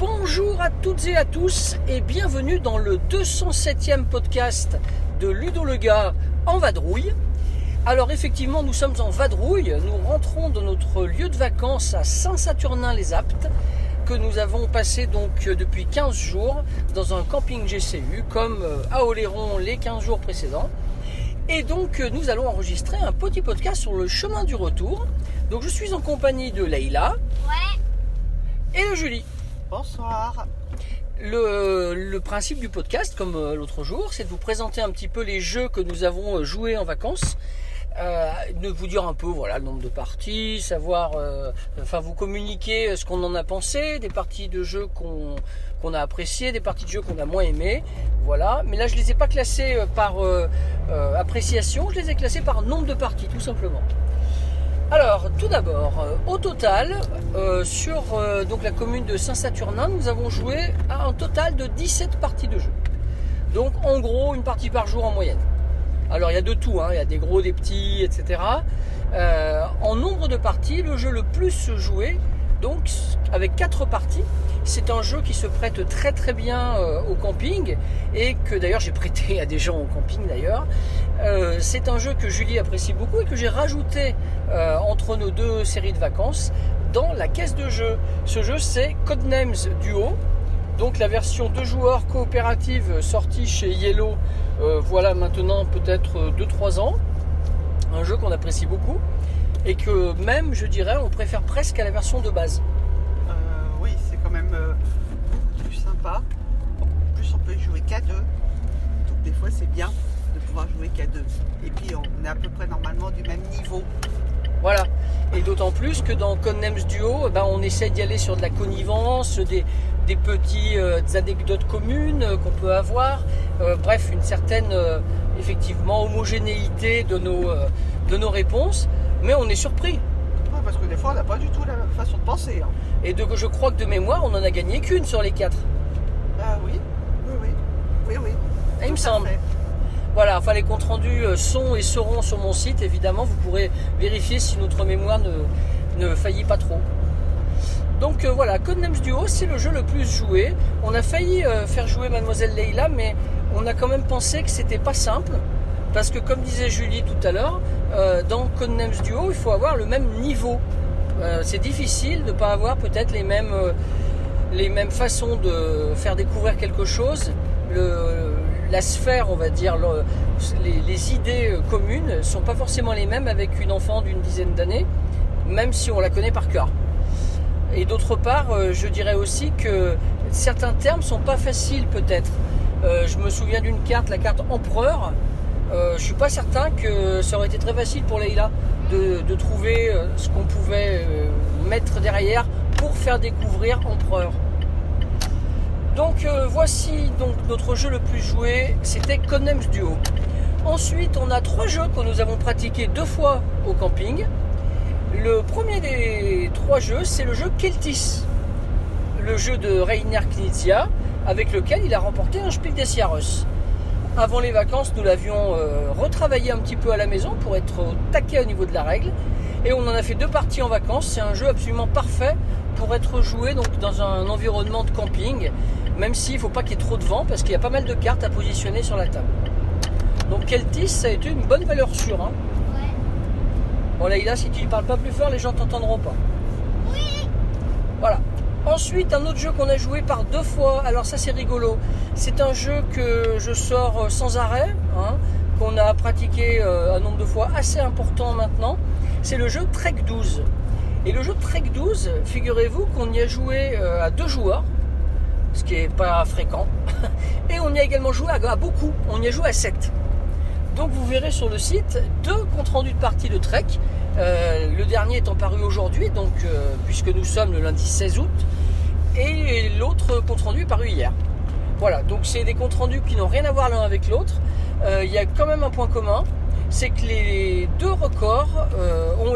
Bonjour à toutes et à tous et bienvenue dans le 207e podcast de Ludo le gars en vadrouille. Alors effectivement nous sommes en vadrouille, nous rentrons de notre lieu de vacances à Saint-Saturnin-les-Aptes que nous avons passé donc euh, depuis 15 jours dans un camping GCU comme euh, à Oléron les 15 jours précédents. Et donc euh, nous allons enregistrer un petit podcast sur le chemin du retour. Donc je suis en compagnie de Leïla Ouais, et de Julie. bonsoir. Le, le principe du podcast, comme l'autre jour, c'est de vous présenter un petit peu les jeux que nous avons joués en vacances. Euh, de vous dire un peu voilà le nombre de parties, savoir, euh, enfin vous communiquer ce qu'on en a pensé, des parties de jeux qu'on a appréciées, des parties de jeux qu'on a moins aimées, voilà. Mais là je les ai pas classées euh, par euh, euh, appréciation, je les ai classées par nombre de parties tout simplement. Alors, tout d'abord, euh, au total, euh, sur euh, la commune de Saint-Saturnin, nous avons joué un total de 17 parties de jeu. Donc, en gros, une partie par jour en moyenne. Alors, il y a de tout, hein, il y a des gros, des petits, etc. Euh, en nombre de parties, le jeu le plus joué, donc avec 4 parties, c'est un jeu qui se prête très très bien euh, au camping et que d'ailleurs j'ai prêté à des gens au camping d'ailleurs. Euh, c'est un jeu que Julie apprécie beaucoup et que j'ai rajouté entre nos deux séries de vacances dans la caisse de jeu. Ce jeu c'est Codenames Duo, donc la version deux joueurs coopérative sortie chez Yellow, euh, voilà maintenant peut-être 2-3 ans. Un jeu qu'on apprécie beaucoup et que même je dirais on préfère presque à la version de base. Euh, oui, c'est quand même euh, plus sympa. En plus, on peut jouer qu'à deux. Donc, des fois, c'est bien de pouvoir jouer qu'à deux. Et puis, on est à peu près normalement du même niveau. Voilà. Et d'autant plus que dans Codenames Duo, eh ben, on essaie d'y aller sur de la connivence, des, des petits euh, anecdotes communes euh, qu'on peut avoir. Euh, bref, une certaine effectivement homogénéité de nos, de nos réponses. Mais on est surpris. Ouais, parce que des fois, on n'a pas du tout la même façon de penser. hein. Et de, je crois que de mémoire, on en a gagné qu'une sur les quatre. Ah oui, oui, oui. Oui, oui. Ah, il me semble. fait. Voilà, enfin les comptes rendus euh, sont et seront sur mon site, évidemment, vous pourrez vérifier si notre mémoire ne, ne faillit pas trop. Donc euh, voilà, Codenames Duo, c'est le jeu le plus joué. On a failli euh, faire jouer Mademoiselle Leila, mais on a quand même pensé que c'était pas simple. Parce que comme disait Julie tout à l'heure, euh, dans Codenames Duo, il faut avoir le même niveau. Euh, c'est difficile de ne pas avoir peut-être les mêmes, les mêmes façons de faire découvrir quelque chose. La sphère, on va dire, le- les, idées euh, communes ne sont pas forcément les mêmes avec une enfant d'une dizaine d'années, même si on la connaît par cœur. Et d'autre part, euh, je dirais aussi que certains termes sont pas faciles peut-être. Euh, je me souviens d'une carte, la carte empereur. Euh, je suis pas certain que ça aurait été très facile pour Leïla de, trouver ce qu'on pouvait mettre derrière pour faire découvrir empereur. Donc euh, voici donc notre jeu le plus joué, c'était Codenames Duo. Ensuite, on a trois jeux que nous avons pratiqués deux fois au camping. Le premier des trois jeux, c'est le jeu Keltis, le jeu de Rainer Knizia, avec lequel il a remporté un Spiel des Jahres. Avant les vacances, nous l'avions euh, retravaillé un petit peu à la maison pour être au taquet au niveau de la règle. Et on en a fait deux parties en vacances. C'est un jeu absolument parfait pour être joué donc, dans un environnement de camping, même s'il ne faut pas qu'il y ait trop de vent parce qu'il y a pas mal de cartes à positionner sur la table. Donc Keltis, ça a été une bonne valeur sûre. hein. Ouais. Bon Leïla, si tu ne parles pas plus fort, les gens t'entendront pas. Voilà. Ensuite, un autre jeu qu'on a joué par deux fois. Alors ça, c'est rigolo. C'est un jeu que je sors euh, sans arrêt, hein, qu'on a pratiqué euh, un nombre de fois assez important maintenant. C'est le jeu Trek 12. Et le jeu Trek 12, figurez-vous qu'on y a joué euh, à deux joueurs, ce qui n'est pas fréquent. Et on y a également joué à, beaucoup. On y a joué à 7. Donc vous verrez sur le site deux comptes rendus de partie de Trek. Euh, le dernier étant paru aujourd'hui, donc euh, puisque nous sommes le lundi 16 août, et l'autre compte rendu est paru hier. Voilà, donc c'est des comptes rendus qui n'ont rien à voir l'un avec l'autre. Euh, Il y a quand même un point commun, c'est que les deux records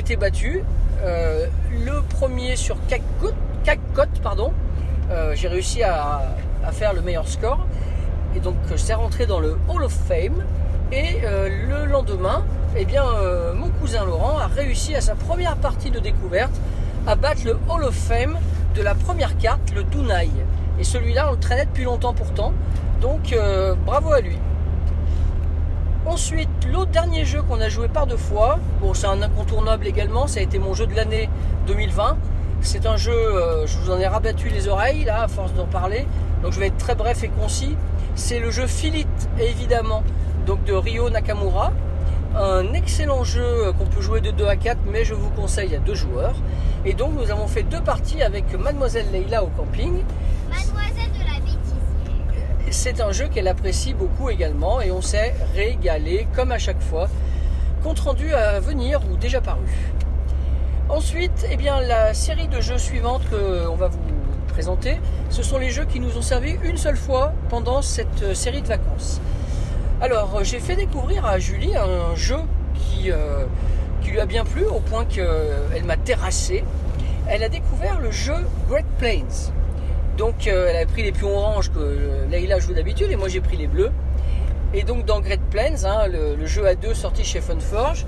été battus. Le premier sur Côte, pardon. Euh, j'ai réussi à, faire le meilleur score. Et donc c'est rentré dans le Hall of Fame. Et euh, le lendemain, eh bien, euh, mon cousin Laurent a réussi à sa première partie de découverte à battre le Hall of Fame de la première carte, le Dunai. Et celui-là, on le traînait depuis longtemps pourtant. Donc euh, bravo à lui. Ensuite, l'autre dernier jeu qu'on a joué par deux fois, bon c'est un incontournable également, ça a été mon jeu de l'année 2020. C'est un jeu, je vous en ai rabattu les oreilles là à force d'en parler, donc je vais être très bref et concis. C'est le jeu Philite évidemment donc de Ryo Nakamura. Un excellent jeu qu'on peut jouer de 2 à 4, mais je vous conseille à deux joueurs. Et donc nous avons fait deux parties avec Mademoiselle Leila au camping. Mademoiselle de la bêtise. C'est un jeu qu'elle apprécie beaucoup également et on s'est régalé comme à chaque fois. Compte rendu à venir ou déjà paru. Ensuite, eh bien, la série de jeux suivante qu'on va vous présenter, ce sont les jeux qui nous ont servi une seule fois pendant cette série de vacances. Alors, euh, j'ai fait découvrir à Julie un jeu qui, euh, lui a bien plu au point qu'elle m'a terrassé. Elle a découvert le jeu Great Plains. Donc, euh, elle a pris les pions oranges que Leïla joue d'habitude et moi j'ai pris les bleus. Et donc, dans Great Plains, hein, le, jeu à deux sorti chez Funforge,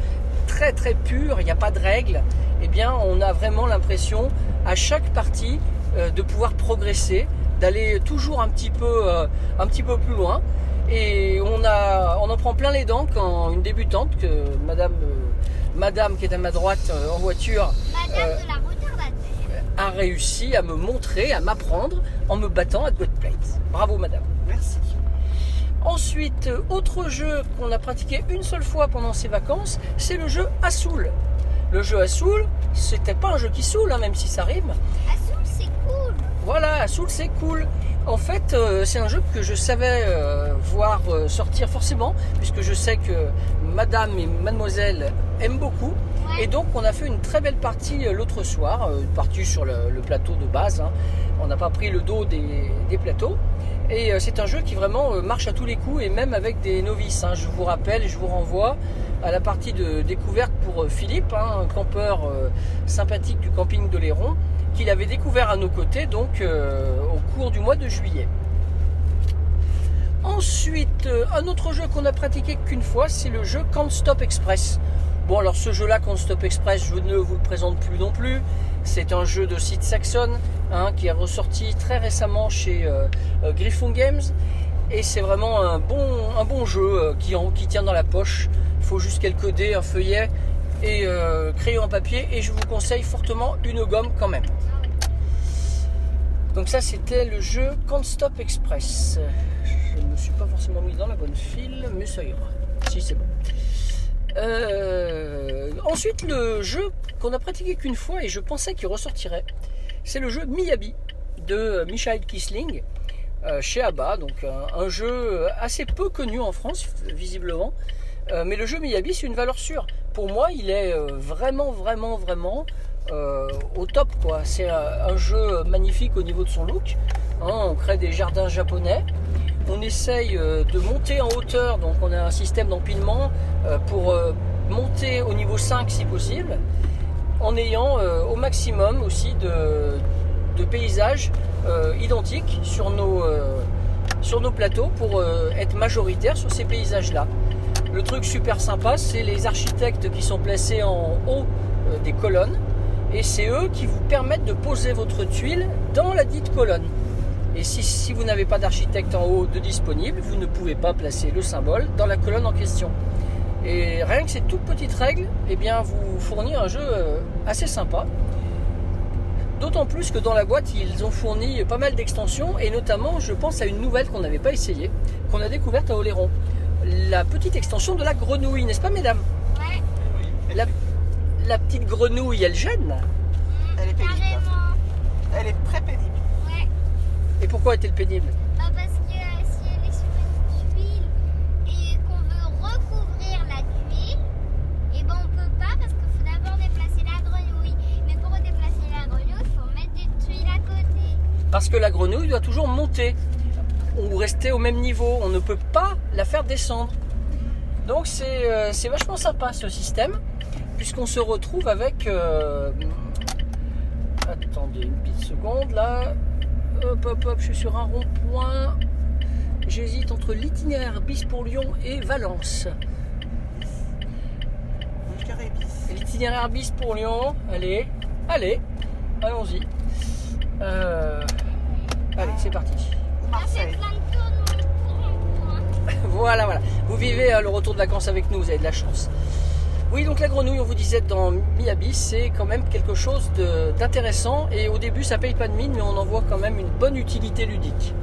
très très pur, il n'y a pas de règles. Eh bien, on a vraiment l'impression à chaque partie de pouvoir progresser, d'aller toujours un petit peu, un petit peu plus loin. Et on, a, on en prend plein les dents quand une débutante, que madame, euh, madame qui est à ma droite euh, en voiture, Madame de la a réussi à me montrer, à m'apprendre en me battant à Good Plate. Bravo madame. Merci. Ensuite, euh, autre jeu qu'on a pratiqué une seule fois pendant ces vacances, c'est le jeu Assoul. Le jeu Assoul, c'était pas un jeu qui saoule, hein, même si ça rime. Assoul, c'est cool. Voilà, Assoul, c'est cool. En fait, euh, c'est un jeu que je savais euh, voir euh, sortir forcément, puisque je sais que Madame et Mademoiselle aiment beaucoup. Ouais. Et donc, on a fait une très belle partie l'autre soir, une partie sur le, le plateau de base. hein. On n'a pas pris le dos des, des plateaux. Et c'est un jeu qui vraiment marche à tous les coups, et même avec des novices. hein. Je vous rappelle et je vous renvoie à la partie de découverte pour Philippe, hein, un campeur sympathique du camping de Léron qu'il avait découvert à nos côtés donc euh, au cours du mois de juillet. Ensuite, euh, un autre jeu qu'on a pratiqué qu'une fois, c'est le jeu Can't Stop Express. Bon, alors ce jeu-là, Can't Stop Express, je ne vous le présente plus non plus. C'est un jeu de site Saxon hein, qui est ressorti très récemment chez euh, Griffon Games. Et c'est vraiment un bon, jeu qui, qui tient dans la poche. Il faut juste quelques dés, un feuillet et euh, crayon en papier. Et je vous conseille fortement une gomme quand même. Donc ça c'était le jeu Can't Stop Express. Je ne me suis pas forcément mis dans la bonne file, mais ça ira. Si c'est bon. Euh, ensuite le jeu qu'on a pratiqué qu'une fois et je pensais qu'il ressortirait, c'est le jeu Miyabi de Michael Kisling euh, chez ABBA. Donc un, jeu assez peu connu en France visiblement. Euh, mais le jeu Miyabi c'est une valeur sûre. Pour moi il est euh, vraiment vraiment vraiment euh, au top quoi. C'est un, un jeu magnifique au niveau de son look. Hein, on crée des jardins japonais. On essaye euh, de monter en hauteur, donc on a un système d'empilement euh, pour euh, monter au niveau 5 si possible, en ayant euh, au maximum aussi de, de paysages euh, identiques sur nos, euh, sur nos plateaux pour euh, être majoritaire sur ces paysages-là. Le truc super sympa, c'est les architectes qui sont placés en haut euh, des colonnes et c'est eux qui vous permettent de poser votre tuile dans la dite colonne. Et si, vous n'avez pas d'architecte en haut de disponible, vous ne pouvez pas placer le symbole dans la colonne en question. Et rien que ces toutes petites règles, eh bien, vous fournit un jeu euh, assez sympa. D'autant plus que dans la boîte, ils ont fourni pas mal d'extensions, et notamment, je pense à une nouvelle qu'on n'avait pas essayée, qu'on a découverte à Oléron. La petite extension de la grenouille, n'est-ce pas, mesdames Ouais, la, la petite grenouille, elle gêne. Elle est pénible. carrément. Elle est très pénible. Ouais. Et pourquoi est-elle pénible? Bah parce que euh, si elle est sur une tuile et qu'on veut recouvrir la tuile, et ben on peut pas parce qu'il faut d'abord déplacer la grenouille. Mais pour déplacer la grenouille, il faut mettre des tuiles à côté. Parce que la grenouille doit toujours monter ou rester au même niveau. On ne peut pas la faire descendre. Donc c'est euh, vachement sympa ce système. puisqu'on se retrouve avec. euh, Attendez une petite seconde là. Hop hop hop, je suis sur un rond-point. J'hésite entre l'itinéraire bis pour Lyon et Valence. L'itinéraire bis pour Lyon, allez, allez, allons-y. Euh, Allez, c'est parti. Marseille. Voilà, voilà. Vous vivez euh, le retour de vacances avec nous, vous avez de la chance. Oui, donc la grenouille, on vous disait dans Miyabi, c'est quand même quelque chose de- d'intéressant. Et au début, ça paye pas de mine, mais on en voit quand même une bonne utilité ludique.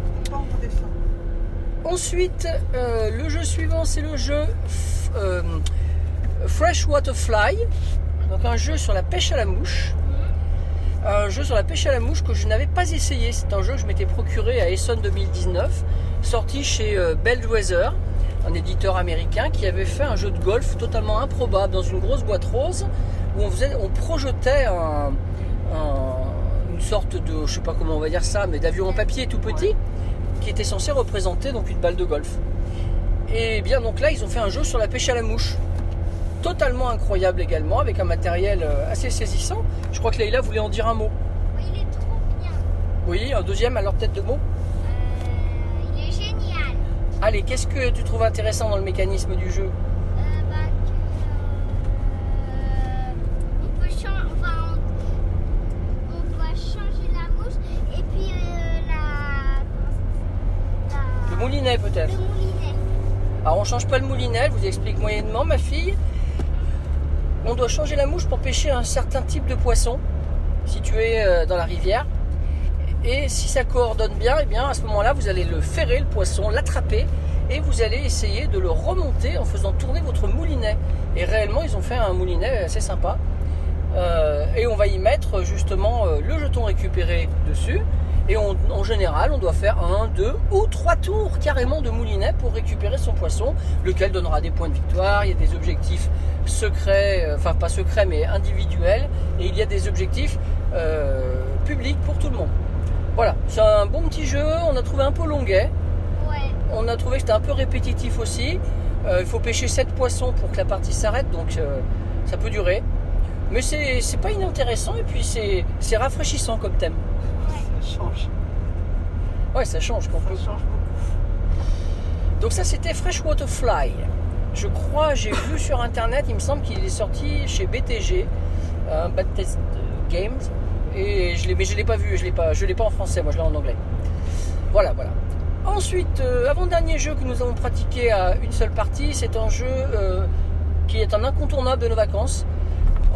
Ensuite, euh, le jeu suivant, c'est le jeu f- euh, Freshwater Fly. Donc un jeu sur la pêche à la mouche. Un jeu sur la pêche à la mouche que je n'avais pas essayé. C'est un jeu que je m'étais procuré à Essonne 2019, sorti chez euh, Bellwether, un éditeur américain qui avait fait un jeu de golf totalement improbable dans une grosse boîte rose où on, faisait, on projetait un- un- une sorte de, je sais pas comment on va dire ça, mais d'avion en papier tout petit qui était censé représenter donc une balle de golf. Et bien donc là ils ont fait un jeu sur la pêche à la mouche. Totalement incroyable également, avec un matériel euh, assez saisissant. Je crois que Leïla voulait en dire un mot. Oui, il est trop bien. Oui, un deuxième, alors peut-être deux mots. Euh, il est génial. Allez, qu'est-ce que tu trouves intéressant dans le mécanisme du jeu? Euh, bah, que, euh, on peut changer, enfin, on, on doit changer la mouche et puis la, Le moulinet peut-être. Le moulinet. Alors on change pas le moulinet, elle vous explique moyennement ma fille. On doit changer la mouche pour pêcher un certain type de poisson situé euh, dans la rivière. Et si ça coordonne bien, et bien à ce moment-là, vous allez le ferrer, le poisson, l'attraper, et vous allez essayer de le remonter en faisant tourner votre moulinet. Et réellement, ils ont fait un moulinet assez sympa. Euh, et on va y mettre justement euh, le jeton récupéré dessus. Et on- en général, on doit faire un, deux ou trois tours carrément de moulinet pour récupérer son poisson, lequel donnera des points de victoire. Il y a des objectifs secrets, euh, enfin pas secrets mais individuels, et il y a des objectifs euh, publics pour tout le monde. Voilà, c'est un bon petit jeu. On a trouvé un peu longuet. Ouais. On a trouvé que c'était un peu répétitif aussi. Euh, il faut pêcher 7 poissons pour que la partie s'arrête, donc euh, ça peut durer. Mais c'est pas inintéressant et puis c'est rafraîchissant comme thème. Ça change. Ouais, ça change Ça change beaucoup. Donc ça c'était Freshwater Fly. Je crois, j'ai vu sur internet, il me semble qu'il est sorti chez BTG, un Bad Test Games, et je l'ai, mais je l'ai pas vu, je l'ai pas, je l'ai pas en français, moi je l'ai en anglais. Voilà, voilà. Ensuite, euh, avant-dernier jeu que nous avons pratiqué à une seule partie, c'est un jeu euh, qui est un incontournable de nos vacances,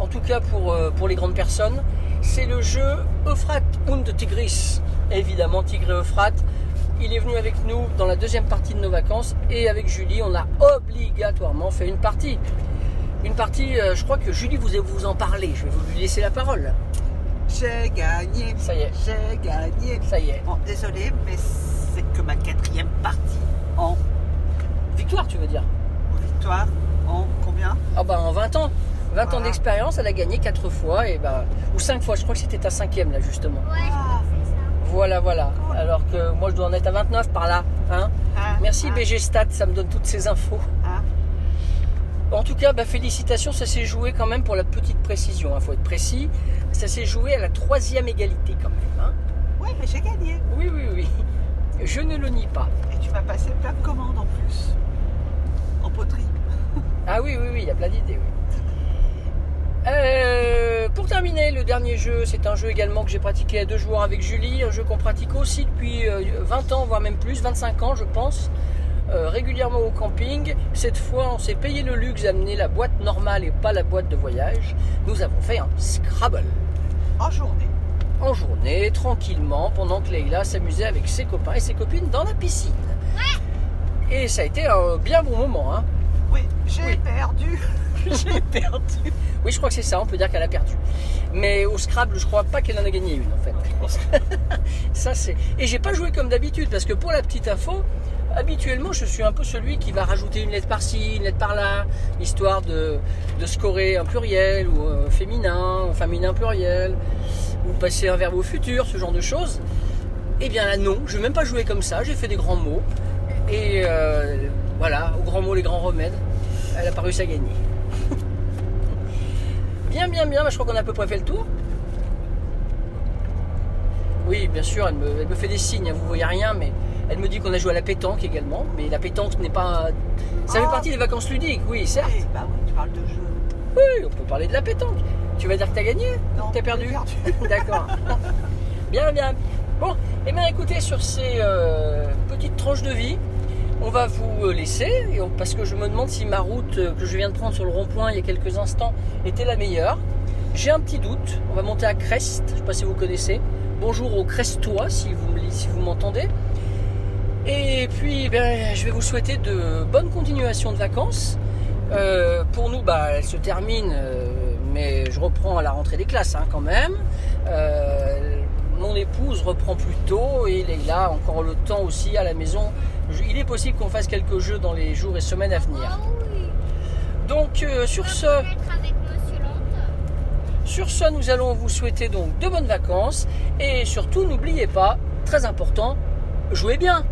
en tout cas pour, euh, pour les grandes personnes. C'est le jeu Euphrate und Tigris. Évidemment, Tigre et Euphrate. Il est venu avec nous dans la deuxième partie de nos vacances et avec Julie, on a obligatoirement fait une partie. Une partie, euh, je crois que Julie vous, vous en parler. Je vais vous lui laisser la parole. J'ai gagné. Ça y est. J'ai gagné. Ça y est. Bon, désolé, mais c'est que ma quatrième partie en Victoire, tu veux dire? victoire. En combien? Ah bah en 20 ans. 20 ans d'expérience, elle a gagné 4 fois, et bah, ou 5 fois, je crois que c'était ta cinquième là justement. Ouais, Ah. Voilà, voilà. Alors que moi je dois en être à 29 par là. Hein Hein Merci Hein BG Stat, ça me donne toutes ces infos. Hein En tout cas, bah, félicitations, ça s'est joué quand même pour la petite précision, il faut être précis. Ça s'est joué à la troisième égalité quand même. hein. Ouais, mais j'ai gagné. Oui, oui, oui. Je ne le nie pas. Et tu m'as passé plein de commandes en plus. En poterie. Ah oui, oui, oui, il y a plein d'idées. oui. Euh, pour terminer, le dernier jeu, c'est un jeu également que j'ai pratiqué à deux joueurs avec Julie, un jeu qu'on pratique aussi depuis euh, 20 ans, voire même plus, 25 ans je pense, euh, régulièrement au camping. Cette fois, on s'est payé le luxe d'amener la boîte normale et pas la boîte de voyage. Nous avons fait un Scrabble En journée. en journée, tranquillement, pendant que Leïla s'amusait avec ses copains et ses copines dans la piscine. Et ça a été un bien bon moment. Hein. Oui, j'ai Oui. perdu. J'ai perdu. Oui, je crois que c'est ça, on peut dire qu'elle a perdu. Mais au Scrabble, je crois pas qu'elle en a gagné une en fait. ça c'est. Et j'ai pas joué comme d'habitude parce que pour la petite info, habituellement je suis un peu celui qui va rajouter une lettre par-ci, une lettre par-là, histoire de, de scorer un pluriel ou euh, féminin, ou féminin pluriel, ou passer un verbe au futur, ce genre de choses. Eh bien là non, je vais même pas jouer comme ça, j'ai fait des grands mots. Et euh, voilà, aux grands mots les grands remèdes, elle a réussi à gagner. Bien, bien, bien. Je crois qu'on a à peu près fait le tour. Oui, bien sûr, elle me, elle me fait des signes. hein, Vous voyez rien, mais elle me dit qu'on a joué à la pétanque également. Mais la pétanque n'est pas. Ça fait Ah. partie des vacances ludiques, oui, certes. Oui, bah oui, tu parles de jeu. Oui, on peut parler de la pétanque. Tu vas dire que t'as gagné Non, T'as perdu D'accord. bien, bien. Bon, eh bien écoutez, sur ces euh, petites tranches de vie, on va vous euh, laisser, parce que je me demande si ma route euh, que je viens de prendre sur le rond-point il y a quelques instants était la meilleure. J'ai un petit doute, on va monter à Crest, je ne sais pas si vous connaissez. Bonjour aux Crestois si vous, si vous m'entendez. Et puis, ben, je vais vous souhaiter de bonnes continuations de vacances. Euh, pour nous, bah, elle se termine, mais je reprends à la rentrée des classes hein, quand même. Mon épouse reprend plus tôt et Leïla a encore le temps aussi à la maison. Il est possible qu'on fasse quelques jeux dans les jours et semaines à venir. Ah. Donc euh, sur ce, sur ce, nous allons vous souhaiter donc de bonnes vacances et surtout n'oubliez pas, très important, jouez bien.